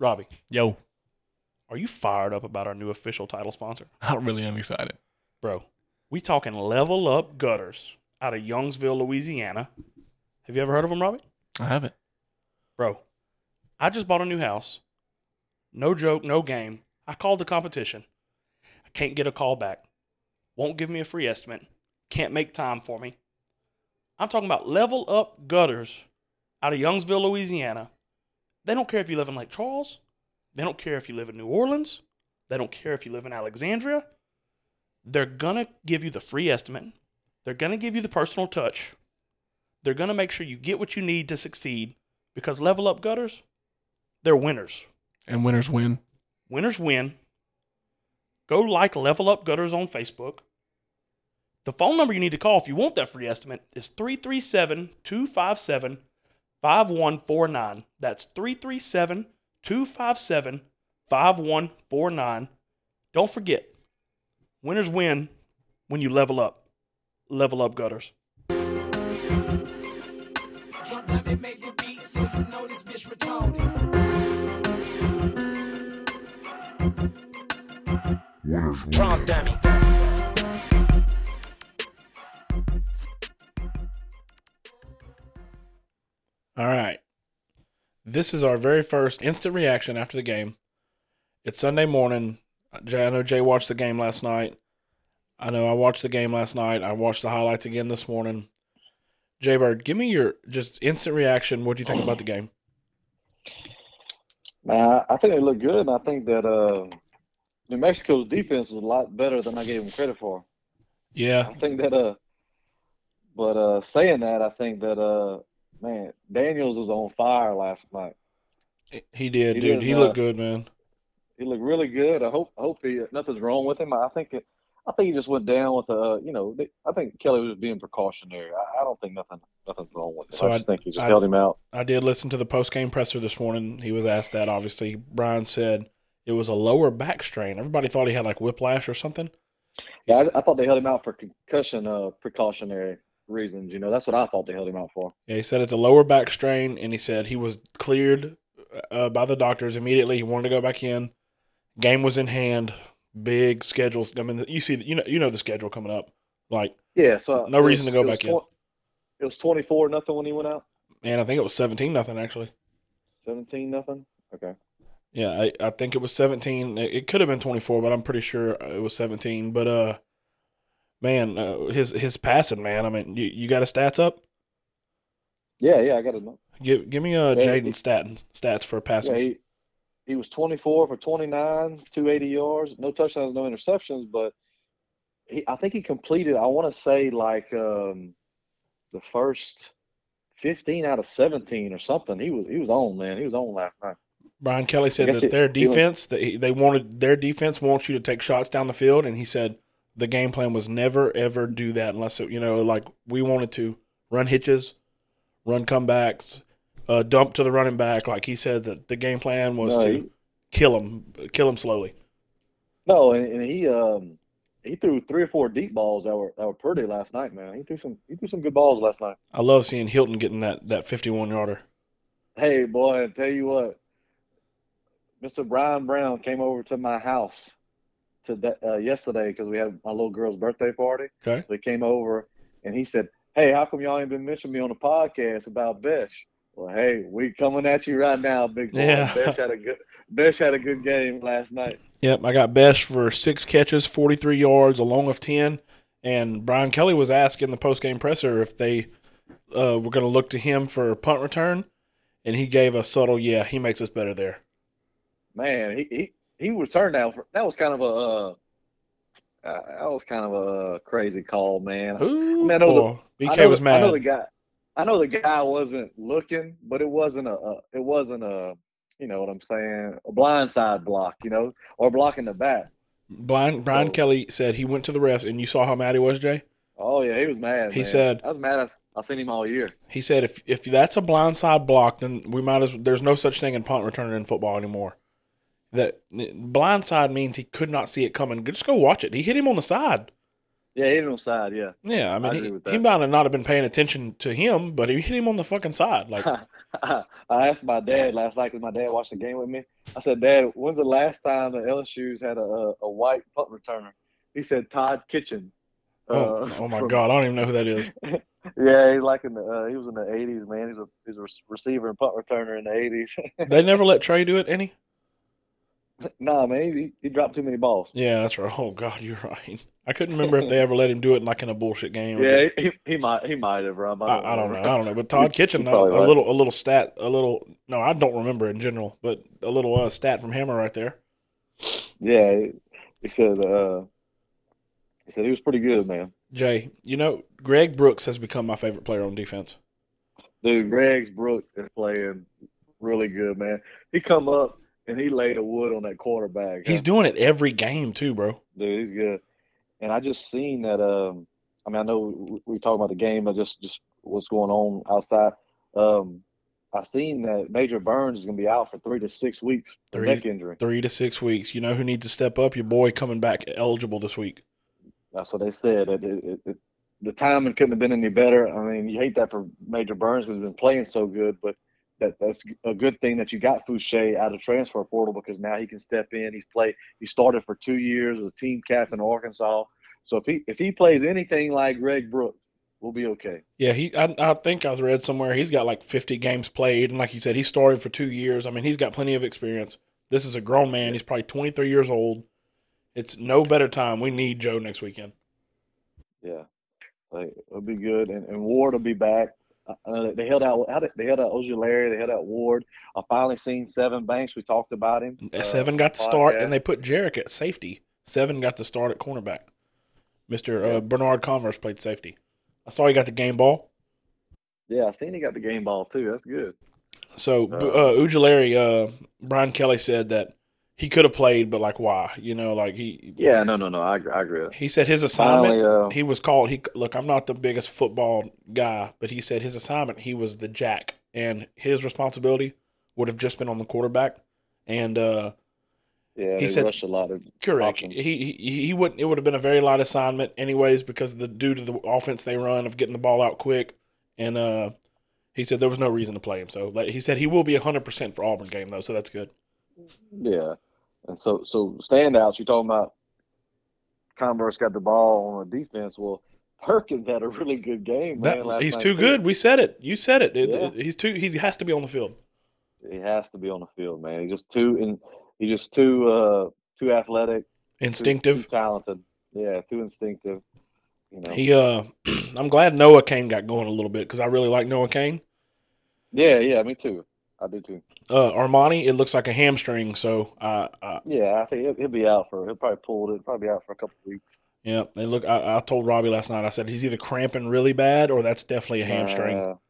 Robbie, Yo, are you fired up about our new official title sponsor? I really am excited. Bro, we talking level up gutters out of Youngsville, Louisiana. Have you ever heard of them, Robbie? I haven't. Bro, I just bought a new house. No joke, no game. I called the competition. I can't get a call back. Won't give me a free estimate. Can't make time for me. I'm talking about level up gutters out of Youngsville, Louisiana. They don't care if you live in Lake Charles. They don't care if you live in New Orleans. They don't care if you live in Alexandria. They're going to give you the free estimate. They're going to give you the personal touch. They're going to make sure you get what you need to succeed because level up gutters, they're winners. And winners win. Winners win. Go like Level Up Gutters on Facebook. The phone number you need to call if you want that free estimate is 337 257 5149. That's 337 257 5149. Don't forget, winners win when you level up. Level Up Gutters. Jump down and make This is our very first instant reaction after the game. It's Sunday morning. Jay, I know Jay watched the game last night. I know I watched the game last night. I watched the highlights again this morning. Jay Bird, give me your just instant reaction. What do you think about the game? Man, I think they look good, and I think that uh, New Mexico's defense was a lot better than I gave them credit for. Yeah, I think that, uh, but uh, saying that, I think that, uh, man, Daniels was on fire last night. he did, He dude. did, He uh, looked good, man. He looked really good. I hope, I hope he, nothing's wrong with him. I think, it, I think he just went down with the, uh, you know, I think Kelly was being precautionary. I, I don't think nothing, nothing's wrong with him. So I just I- think he just I- held him out. I did listen to the post game presser this morning. He was asked that. Obviously, Brian said it was a lower back strain. Everybody thought he had like whiplash or something. Yeah, I, I thought they held him out for concussion, uh, precautionary reasons. You know, that's what I thought they held him out for. Yeah, he said it's a lower back strain, and he said he was cleared uh, by the doctors immediately. He wanted to go back in. Game was in hand. Big schedules. I mean, you see, you know, you know the schedule coming up. Like, Yeah, so No reason was- to go back in. It was twenty four nothing when he went out. man, I think it was seventeen nothing actually. Seventeen nothing. Okay. Yeah, I, I think it was seventeen. It, it could have been twenty four, but I'm pretty sure it was seventeen. But uh, man, uh, his his passing, man. I mean, you, you got his stats up? Yeah, yeah, I got know. Give give me uh Yeah, Jayden he- stats for passing. Yeah, he he was twenty four for twenty nine, two eighty yards, no touchdowns, no interceptions, but he I think he completed. I want to say like um the first fifteen out of seventeen or something. He was he was on man. He was on last night. Brian Kelly said that it- their he was- defense, they, they wanted their defense wants you to take shots down the field, and he said the game plan was never ever do that unless it, you know like we wanted to run hitches, run comebacks, uh, dump to the running back. Like he said that the game plan was No, to he- kill him, kill him slowly. No, and, and he um he threw three or four deep balls that were that were pretty last night, man. He threw some he threw some good balls last night. I love seeing Hilton getting that that fifty one yarder. Hey, boy, I tell you what, Mr. Brian Brown came over to my house to that uh, yesterday because we had my little girl's birthday party. Okay, So he came over and he said, "Hey, how come y'all ain't been mentioning me on the podcast about Bech?" Well, hey, we coming at you right now, big boy. Yeah. Bech had a good Bech had a good game last night. Yep, I got Bech for six catches, 43 yards, a long of 10. And Brian Kelly was asked in the post-game presser if they uh, were going to look to him for a punt return. And he gave a subtle, yeah, he makes us better there. Man, he he he returned that. For, that was kind of a uh, uh, that was kind of a crazy call, man. Ooh, mean, I know the- boy. I know was the- I know the guy. I know the guy wasn't looking, but it wasn't a, a it wasn't a you know what I'm saying a blindside block, you know, or blocking the back. Brian, Brian So- Kelly said he went to the refs, and you saw how mad he was, Jay? Oh yeah, he was mad. He man. said- I was mad. I, I seen him all year. He said if if that's a blindside block, then we might as there's no such thing in punt return in football anymore. That blindside means he could not see it coming. Just go watch it. He hit him on the side. Yeah, he hit him on the side. Yeah. Yeah, I mean, agree he, he might have not have been paying attention to him, but he hit him on the fucking side. Like, I asked my dad last night because my dad watched the game with me. I said, Dad, when's the last time the LSU's had a, a, a white punt returner? He said Todd Kinchen. oh, Uh, oh my from- god, I don't even know who that is. Yeah, he's like in the uh, he was in the eighties, man. He's a he's a receiver and punt returner in the eighties. They never let Trey do it, any? nah, man, he, he dropped too many balls. Yeah, that's right. Oh god, you're right. I couldn't remember if they ever let him do it like in a bullshit game. Yeah, he, he might he might have run. I, I don't know. I don't know. But Todd Kinchen, probably a little, a little stat, a little. No, I don't remember in general, but a little uh, stat from Hammer right there. Yeah, he, said uh, he said he was pretty good, man. Jay, you know, Greg Brooks has become my favorite player on defense. Dude, Greg's Brook is playing really good, man. He come up and he laid a wood on that quarterback. He's doing it every game too, bro. Dude, he's good. And I just seen that. Um, I mean, I know we, we talking about the game, but just just what's going on outside. Um, I seen that Major Burns is going to be out for three to six weeks Three- neck injury. Three to six weeks. You know who needs to step up? Your boy coming back eligible this week. That's what they said. It, it, it, it, the timing couldn't have been any better. I mean, you hate that for Major Burns because he's been playing so good, but that that's a good thing that you got Foucha out of transfer portal because now he can step in. He's played. He started for two years as a team captain in Arkansas. So if he if he plays anything like Greg Brooks, we'll be okay. Yeah, he. I, I think I read somewhere he's got like 50 games played, and like you said, he started for two years. I mean, he's got plenty of experience. This is a grown man. He's probably 23 years old. It's no better time. We need Joe next weekend. Yeah, like, it'll be good, and, and Ward will be back. Uh, they held out. They held out Ojulari. They held out Ward. I finally seen Sevyn Banks. We talked about him. uh, Sevyn got to the start, and they put Jarrick at safety. Sevyn got to start at cornerback. Mister Yeah. uh, Bernard Converse played safety. I saw he got the game ball. Yeah, I seen he got the game ball too. That's good. So Uh, uh, Ojulari, uh, Brian Kelly said that he could have played, but like why? You know, like he Yeah, no, no, no. I, agree- I agree. he said his assignment. Finally, uh, he was called. He look. I'm not the biggest football guy, but he said his assignment. He was the jack, and his responsibility would have just been on the quarterback. And uh, yeah, he said- rushed a lot of correct. options. He, he he wouldn't. It would have been a very light assignment, anyways, because of the due to the offense they run of getting the ball out quick. And uh, he said there was no reason to play him. So like, he said he will be 100 percent for Auburn game though. So that's good. Yeah, and so so standouts. You're talking about Converse got the ball on the defense. Well, Perkins had a really good game. Man, That, he's too good. We said it. You said it. It- Yeah. it- he's too. He has to be on the field. He has to be on the field, man. He's just too and he's just too uh too athletic, too- Instinctive. too talented. Yeah, too instinctive. You know. He uh, I'm glad Noah Cain got going a little bit because I really like Noah Cain. yeah, yeah, me too. I do too. Uh, Armoni, it looks like a hamstring. So uh, uh Yeah, I think he'll, he'll be out for. He'll probably pull it. Probably be out for a couple of weeks. yeah. And look, I, I told Robbie last night. I said he's either cramping really bad or that's definitely a hamstring.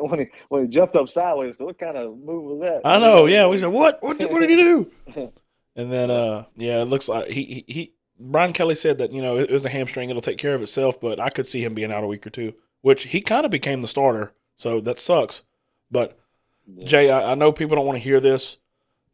When he when he jumped up sideways, so what kind of move was that? I know. Yeah, we said what? What? did- What did he do? And then, uh, yeah, it looks like he, he he Brian Kelly said that you know it was a hamstring; it'll take care of itself. But I could see him being out a week or two, which he kind of became the starter, so that sucks. But Yeah. Jay, I, I know people don't want to hear this,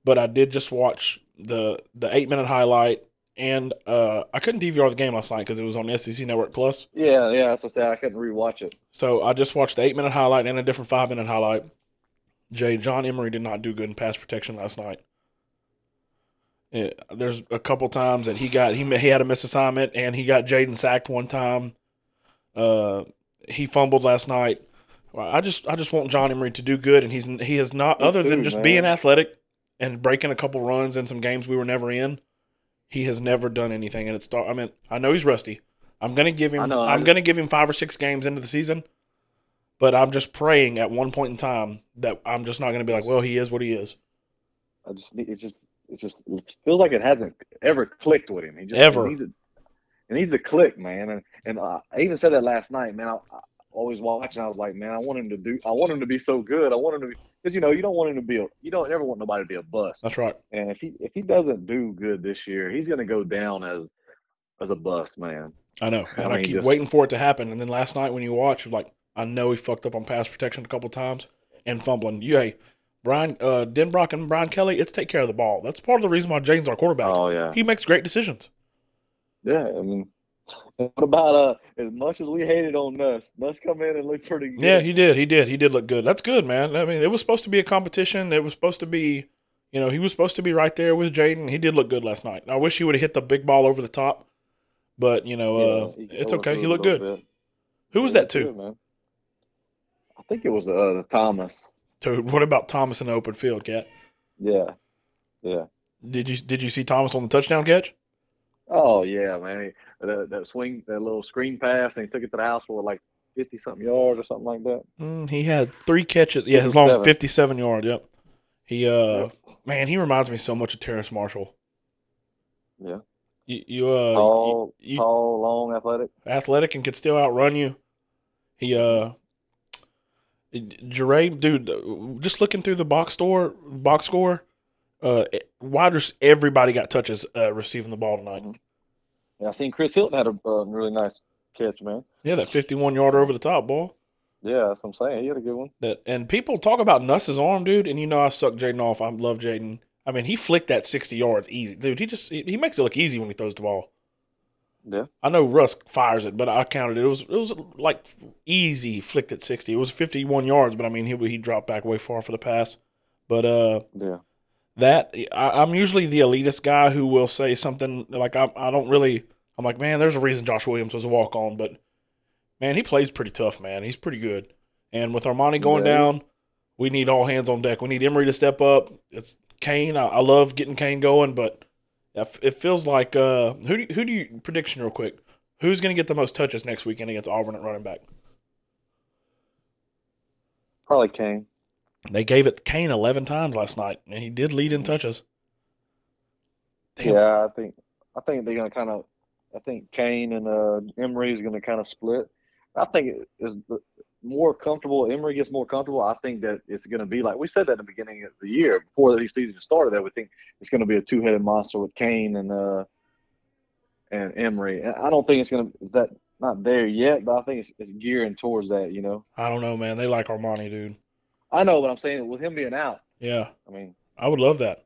but I did just watch the the eight minute highlight, and uh, I couldn't DVR the game last night because it was on SEC Network Plus. Yeah, yeah, that's what I said. I couldn't rewatch it. So I just watched the eight minute highlight and a different five minute highlight. Jay, John Emery did not do good in pass protection last night. Yeah, there's a couple times that he got he he had a misassignment and he got Jayden sacked one time. Uh, he fumbled last night. Well, I just I just want John Emery to do good, and he's he is not Me other than just man. being athletic and breaking a couple runs in some games we were never in. He has never done anything, and it's start. I mean, I know he's rusty. I'm gonna give him. I know, I I'm just- gonna give him five or six games into the season, but I'm just praying at one point in time that I'm just not gonna be like, well, he is what he is. I just need. It's just. It just it feels like it hasn't ever clicked with him. He just Ever. It needs a, it needs a click, man. And and uh, I even said that last night, man. I, I always watching. And I was like, man, I want him to do. I want him to be so good. I want him to be because you know you don't want him to be a. You don't ever want nobody to be a bust. That's right. And if he if he doesn't do good this year, he's gonna go down as as a bust, man. I know, and I, mean, keep just- waiting for it to happen. And then last night when you watch, like, I know he fucked up on pass protection a couple times and fumbling. You hey, Brian uh, Denbrock and Brian Kelly, it's take care of the ball. That's part of the reason why Jayden's our quarterback. Oh yeah, He makes great decisions. yeah. I mean, What about uh? As much as we hated on Nuss, Nuss come in and look pretty good. Yeah, he did. He did. He did look good. That's good, man. I mean, it was supposed to be a competition. It was supposed to be, you know, he was supposed to be right there with Jayden. He did look good last night. I wish he would have hit the big ball over the top, but you know, uh, Yeah, he it's okay. He looked good. bit. Who was that to? good. I think it was uh Thomas. Dude, what about Thomas in the open field, cat? Yeah, yeah. Did you did you see Thomas on the touchdown catch? Oh yeah, man. That, that swing, that little screen pass, and he took it to the house for like fifty something yards or something like that. Mm, he had three catches. Yeah, his long 57. fifty-seven yards. Yep. He uh, Yep. man, he reminds me so much of Terrence Marshall. Yeah. You, you uh, Tall, you- tall, long, athletic. athletic and could still outrun you. He uh Jure, dude, just looking through the box store box score, uh wide everybody got touches uh receiving the ball tonight. Yeah, I seen Chris Hilton had a uh, really nice catch, man. Yeah, that 51 yarder over the top ball. Yeah, that's what I'm saying. He had a good one. That and people talk about Nuss's arm, dude, and you know I suck Jayden off. I love Jayden. I mean, he flicked that 60 yards easy. Dude, he just he, he makes it look easy when he throws the ball. Yeah. I know Russ fires it, but I counted it. It was it was like easy flicked at 60. It was 51 yards, but I mean he he dropped back way far for the pass. But uh Yeah. That I, I'm usually the elitist guy who will say something like I I don't really I'm like man there's a reason Josh Williams was a walk on but man he plays pretty tough man. He's pretty good. And with Armoni going Yeah. down we need all hands on deck. We need Emery to step up. It's Cain. I, I love getting Cain going but it feels like uh who do you, who do you prediction real quick. Who's gonna get the most touches next weekend against Auburn at running back? Probably Cain. They gave it Cain 11 times last night and he did lead in touches Damn. Yeah, I think I think they're gonna kind of. I think Cain and uh, Emery is gonna kind of split. I think it is more comfortable. Emery gets more comfortable. I think that it's gonna be like we said that in the beginning of the year before the season started. That we think it's gonna be a two-headed monster with Cain and uh and Emery. And I don't think it's gonna is that not there yet, but I think it's, it's gearing towards that. You know, I don't know man they like Armoni dude I know what I'm saying with him being out. yeah I mean, I would love that.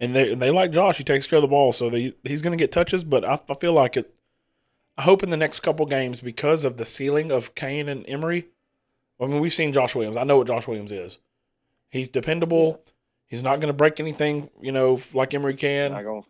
And they and they like Josh. He takes care of the ball, so they, he's going to get touches. But I, I feel like it. I hope in the next couple games because of the ceiling of Cain and Emery. I mean, we've seen Josh Williams. I know what Josh Williams is. He's dependable. He's not going to break anything, you know, like Emery can. not gonna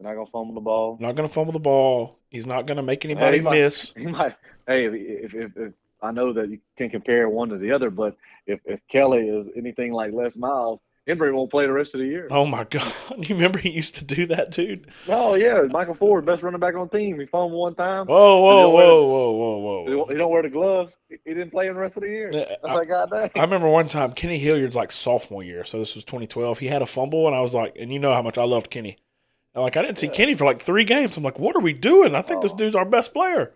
not gonna fumble the ball. Not going to fumble the ball. He's not going to make anybody he might- miss. He might. Hey, if, if, if, I know that you can compare one to the other, but if, if Kelly is anything like Les Miles, Emery won't play the rest of the year. Oh my God! You remember he used to do that, dude? Oh yeah, Michael Ford, best running back on the team. He fumbled one time. Whoa, whoa, whoa, the- whoa, whoa, He whoa! don't, he don't wear the gloves. He, he didn't play in the rest of the year. That's I- like God dang. I remember one time Kenny Hilliard's like sophomore year, so this was 2012. He had a fumble, and I was like, and you know how much I loved Kenny. Like I didn't see Kenny for like three games. I'm like, what are we doing? I think this Oh. dude's our best player.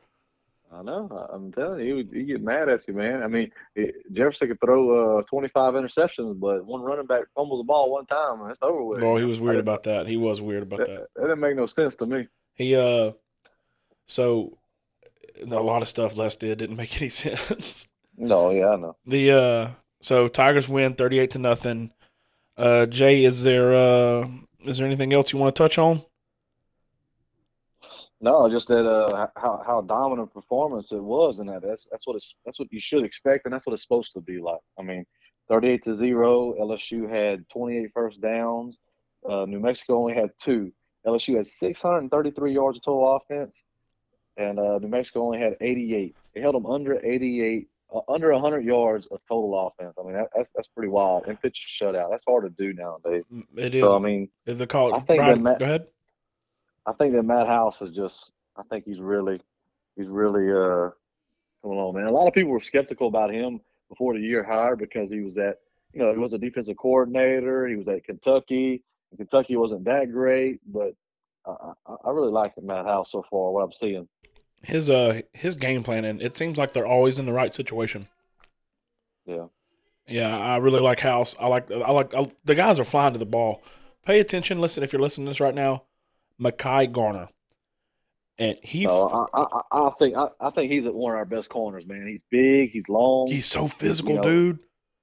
I know. I'm telling you, he he get mad at you, man. I mean, it, Jefferson could throw uh, 25 interceptions, but one running back fumbles the ball one time, and it's over with. Boy, he was weird about that. He was weird about That, that. that didn't make no sense to me. He uh, so a lot of stuff Les did didn't make any sense. No, yeah, I know. The uh, so Tigers win 38 to nothing. Uh, Jay, is there uh, is there anything else you want to touch on? No, just that uh, how how dominant performance it was, and that that's that's what it's that's what you should expect, and that's what it's supposed to be like. I mean, thirty-eight to zero. LSU had 28 first downs. Uh, New Mexico only had two. LSU had 633 yards of total offense, and uh, New Mexico only had 88. They held them under 88, uh, under 100 yards of total offense. I mean, that, that's that's pretty wild. And pitch a shutout. That's hard to do nowadays. It is. So I mean, Is the call? I think Brian, that Matt- go ahead. I think that Matt House is just. I think he's really, he's really uh coming on, man. A lot of people were skeptical about him before the year hired because he was at, you know, he was a defensive coordinator. He was at Kentucky. And Kentucky wasn't that great, but I, I, I really like Matt House so far. What I'm seeing. His uh his game plan and it seems like they're always in the right situation. Yeah. Yeah, I really like House. I like I like I, the guys are flying to the ball. Pay attention. Listen, if you're listening to this right now, Mekhi Garner, and he I, I, I I think I, I think he's at one of our best corners, man. He's big. He's long. he's so physical, you know, dude.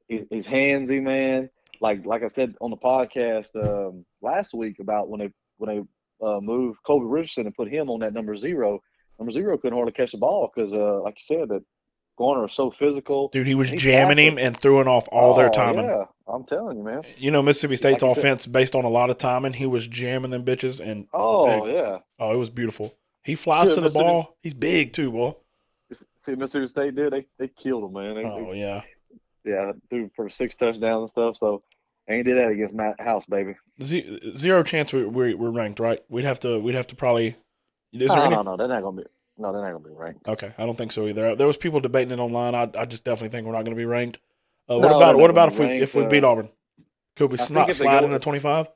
he, he's handsy, man. Like like I said on the podcast um, last week about when they when they uh, moved Kobe Richardson and put him on that number zero, number zero couldn't hardly catch the ball because, uh, like you said, that Garner is so physical. Dude, he was He's jamming him and throwing off all their Oh, timing. Yeah, I'm telling you, man. You know, Mississippi State's Like I said- offense based on a lot of timing. He was jamming them bitches, and Oh Big. yeah. oh, it was beautiful. He flies Shit, to the ball. He's big too, boy. See, Mississippi State did they they killed him, man. They, Oh they- yeah. yeah, threw for six touchdowns and stuff. So ain't did that against Matt House, baby. Zero chance we, we, we're ranked, right? We'd have to. We'd have to probably. Is there no, any? no, no, they're not gonna be. No, they're not gonna be ranked. Okay, I don't think so either. There was people debating it online. I, I just definitely think we're not going to be ranked. Uh, what No, about what about gonna if we be if we beat uh, Auburn? Could we not slide into twenty five?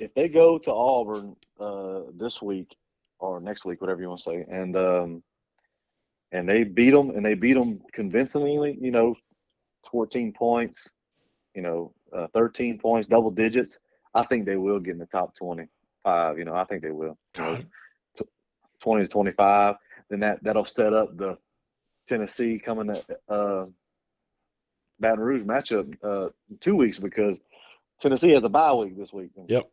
If they go to Auburn uh, this week or next week, whatever you want to say, and um, and they beat them and they beat them convincingly, you know, fourteen points, you know, uh, thirteen points, double digits. I think they will get in the top twenty-five. You know, I think they will. God, 20 to 25 then that that'll set up the tennessee coming to uh baton rouge matchup uh two weeks because tennessee has a bye week this week Yep.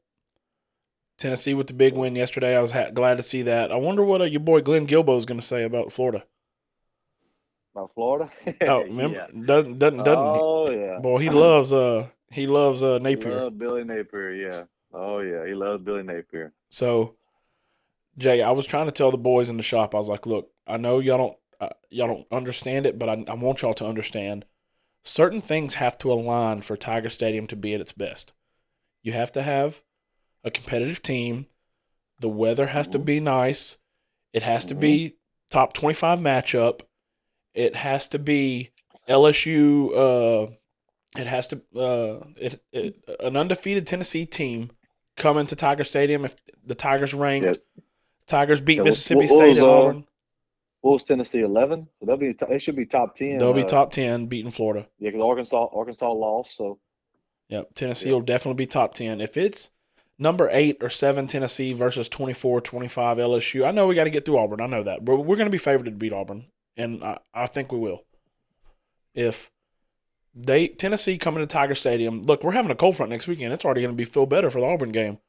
Tennessee with the big win yesterday. I was ha- glad to see that. I wonder what uh, your boy Glenn Guilbeau is going to say about Florida. about florida Oh, remember? Yeah. Doesn't doesn't doesn't. oh yeah Boy, he loves uh he loves uh He Napier. loved billy napier yeah oh yeah he loves billy napier So, Jay, I was trying to tell the boys in the shop. I was like, "Look, I know y'all don't uh, y'all don't understand it, but I, I want y'all to understand. Certain things have to align for Tiger Stadium to be at its best. You have to have a competitive team. The weather has to Mhm. be nice. It has to be top twenty-five matchup. It has to be LSU. Uh, it has to uh, it, it an undefeated Tennessee team coming to Tiger Stadium if the Tigers ranked. Yeah. Tigers beat Yeah, Mississippi what State was, and uh, Auburn. what was tennessee 11 so they'll be they should be top 10 They'll be uh, top ten, beating Florida. yeah because arkansas arkansas lost so Yep, Tennessee Yeah. will definitely be top ten. If it's number eight or seven Tennessee versus 24, 25 LSU, I know we got to get through Auburn. I know that, but we're going to be favored to beat Auburn, and I, I think we will. If they Tennessee coming to Tiger Stadium, look, we're having a cold front next weekend. It's already going to be feel better for the Auburn game.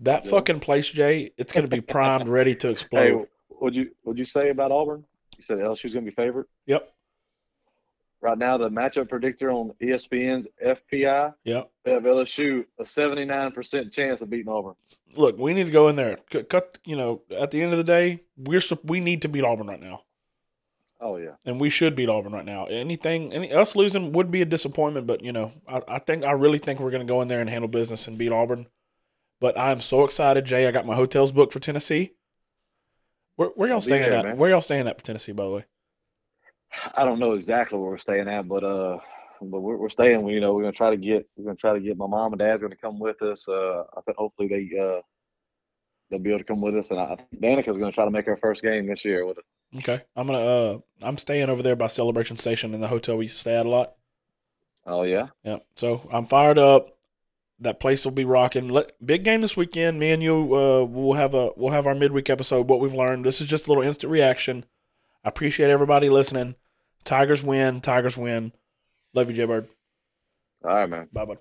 That Yeah. fucking place, Jay, it's going to be primed, ready to hey explode. what'd you what'd you say about auburn you said lsu's gonna be favored Yep, Right now, the matchup predictor on ESPN's FPI yep. they have LSU a seventy nine percent chance of beating Auburn. Look, we need to go in there. Cut, cut. You know, at the end of the day, we're we need to beat Auburn right now. Oh yeah, and we should beat Auburn right now. Anything, any us losing would be a disappointment, but you know, I, I think I really think we're going to go in there and handle business and beat Auburn. But I'm so excited, Jay. I got my hotels booked for Tennessee. Where, where y'all staying there, at? man. Where y'all staying at for Tennessee, by the way? I don't know exactly where we're staying at, but uh, but we're, we're staying. You know, we're gonna try to get we're gonna try to get my mom and dad's gonna come with us. Uh, I think hopefully they uh they'll be able to come with us, and I think Danica's gonna try to make her first game this year with us. Okay, I'm gonna. Uh, I'm staying over there by Celebration Station in the hotel we used to stay at a lot. Oh yeah, Yeah, so I'm fired up. That place will be rocking. Let, big game this weekend. Me and you uh, will have a we'll have our midweek episode. What we've learned. This is just a little instant reaction. I appreciate everybody listening. Tigers win. Tigers win. Love you, Jay Bird. all right, man. Bye bye.